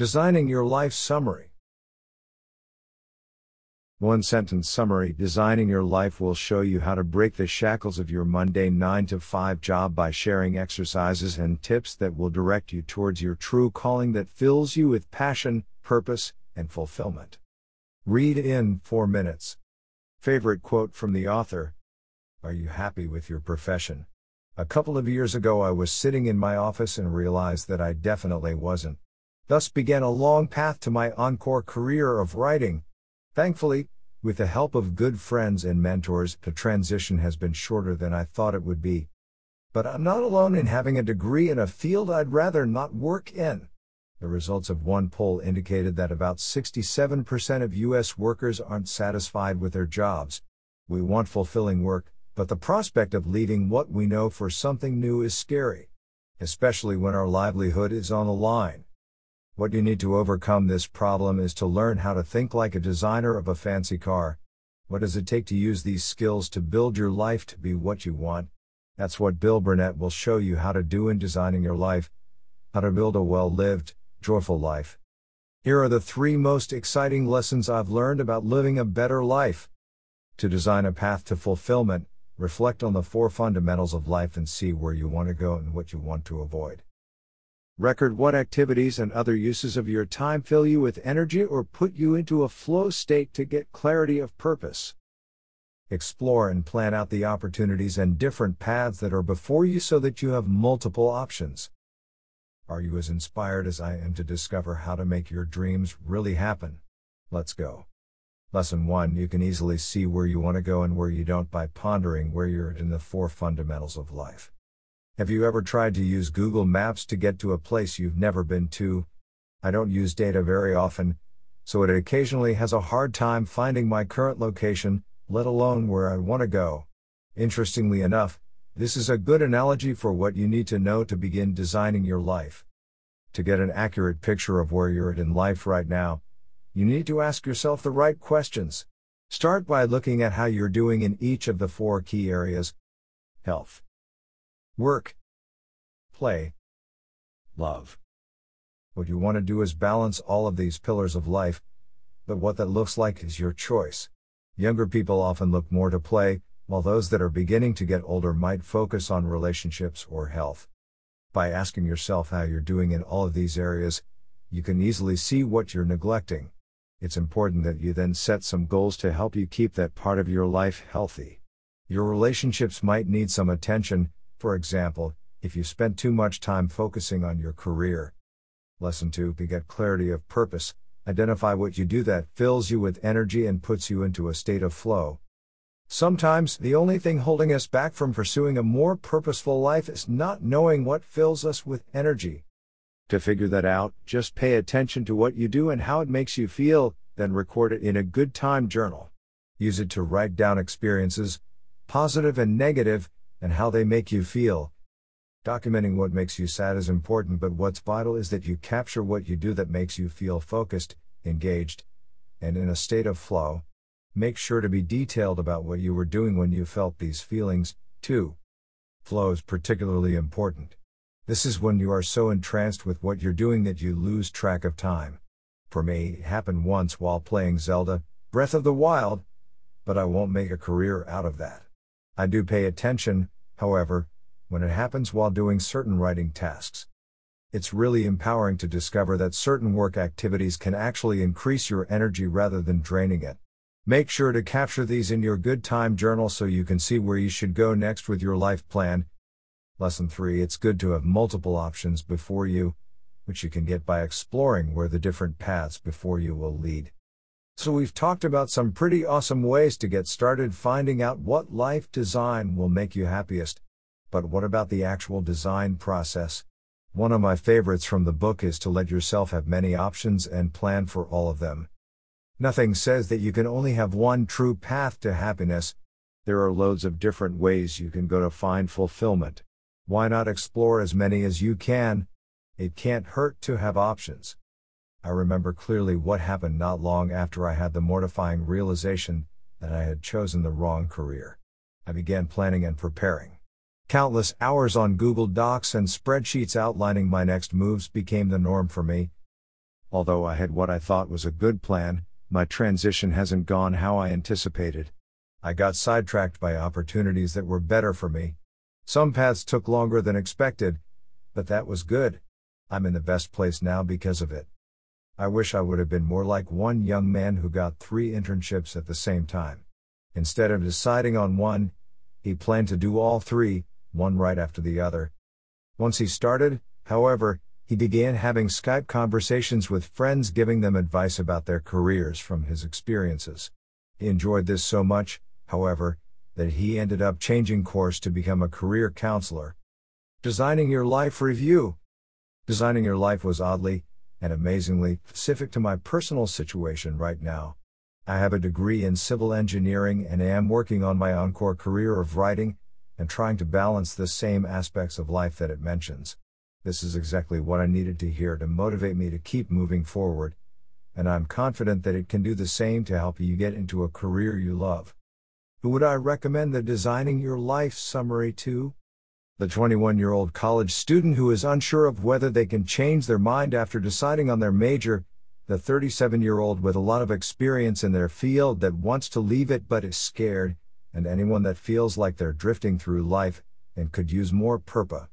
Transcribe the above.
Designing your life summary. One sentence summary Designing your life will show you how to break the shackles of your mundane 9 to 5 job by sharing exercises and tips that will direct you towards your true calling that fills you with passion, purpose, and fulfillment. Read in 4 minutes. Favorite quote from the author Are you happy with your profession? A couple of years ago, I was sitting in my office and realized that I definitely wasn't. Thus began a long path to my encore career of writing. Thankfully, with the help of good friends and mentors, the transition has been shorter than I thought it would be. But I'm not alone in having a degree in a field I'd rather not work in. The results of one poll indicated that about 67% of U.S. workers aren't satisfied with their jobs. We want fulfilling work, but the prospect of leaving what we know for something new is scary, especially when our livelihood is on the line. What you need to overcome this problem is to learn how to think like a designer of a fancy car. What does it take to use these skills to build your life to be what you want? That's what Bill Burnett will show you how to do in designing your life. How to build a well lived, joyful life. Here are the three most exciting lessons I've learned about living a better life. To design a path to fulfillment, reflect on the four fundamentals of life and see where you want to go and what you want to avoid. Record what activities and other uses of your time fill you with energy or put you into a flow state to get clarity of purpose. Explore and plan out the opportunities and different paths that are before you so that you have multiple options. Are you as inspired as I am to discover how to make your dreams really happen? Let's go. Lesson 1 You can easily see where you want to go and where you don't by pondering where you're at in the four fundamentals of life. Have you ever tried to use Google Maps to get to a place you've never been to? I don't use data very often, so it occasionally has a hard time finding my current location, let alone where I want to go. Interestingly enough, this is a good analogy for what you need to know to begin designing your life. To get an accurate picture of where you're at in life right now, you need to ask yourself the right questions. Start by looking at how you're doing in each of the four key areas health, Work. Play. Love. What you want to do is balance all of these pillars of life, but what that looks like is your choice. Younger people often look more to play, while those that are beginning to get older might focus on relationships or health. By asking yourself how you're doing in all of these areas, you can easily see what you're neglecting. It's important that you then set some goals to help you keep that part of your life healthy. Your relationships might need some attention, for example, if you spent too much time focusing on your career. Lesson 2 To get clarity of purpose, identify what you do that fills you with energy and puts you into a state of flow. Sometimes, the only thing holding us back from pursuing a more purposeful life is not knowing what fills us with energy. To figure that out, just pay attention to what you do and how it makes you feel, then record it in a good time journal. Use it to write down experiences, positive and negative, and how they make you feel. Documenting what makes you sad is important, but what's vital is that you capture what you do that makes you feel focused, engaged, and in a state of flow. Make sure to be detailed about what you were doing when you felt these feelings, too. Flow is particularly important. This is when you are so entranced with what you're doing that you lose track of time. For me, it happened once while playing Zelda, Breath of the Wild, but I won't make a career out of that. I do pay attention, however, when it happens while doing certain writing tasks. It's really empowering to discover that certain work activities can actually increase your energy rather than draining it. Make sure to capture these in your good time journal so you can see where you should go next with your life plan. Lesson 3 It's good to have multiple options before you, which you can get by exploring where the different paths before you will lead. So, we've talked about some pretty awesome ways to get started finding out what life design will make you happiest. But what about the actual design process? One of my favorites from the book is to let yourself have many options and plan for all of them. Nothing says that you can only have one true path to happiness. There are loads of different ways you can go to find fulfillment. Why not explore as many as you can? It can't hurt to have options. I remember clearly what happened not long after I had the mortifying realization that I had chosen the wrong career. I began planning and preparing. Countless hours on Google Docs and spreadsheets outlining my next moves became the norm for me. Although I had what I thought was a good plan, my transition hasn't gone how I anticipated. I got sidetracked by opportunities that were better for me. Some paths took longer than expected, but that was good. I'm in the best place now because of it. I wish I would have been more like one young man who got three internships at the same time. Instead of deciding on one, he planned to do all three, one right after the other. Once he started, however, he began having Skype conversations with friends giving them advice about their careers from his experiences. He enjoyed this so much, however, that he ended up changing course to become a career counselor. Designing Your Life Review Designing Your Life was oddly, and amazingly, specific to my personal situation right now. I have a degree in civil engineering and am working on my encore career of writing and trying to balance the same aspects of life that it mentions. This is exactly what I needed to hear to motivate me to keep moving forward, and I'm confident that it can do the same to help you get into a career you love. Who would I recommend the Designing Your Life summary to? The 21 year old college student who is unsure of whether they can change their mind after deciding on their major, the 37 year old with a lot of experience in their field that wants to leave it but is scared, and anyone that feels like they're drifting through life and could use more purpose.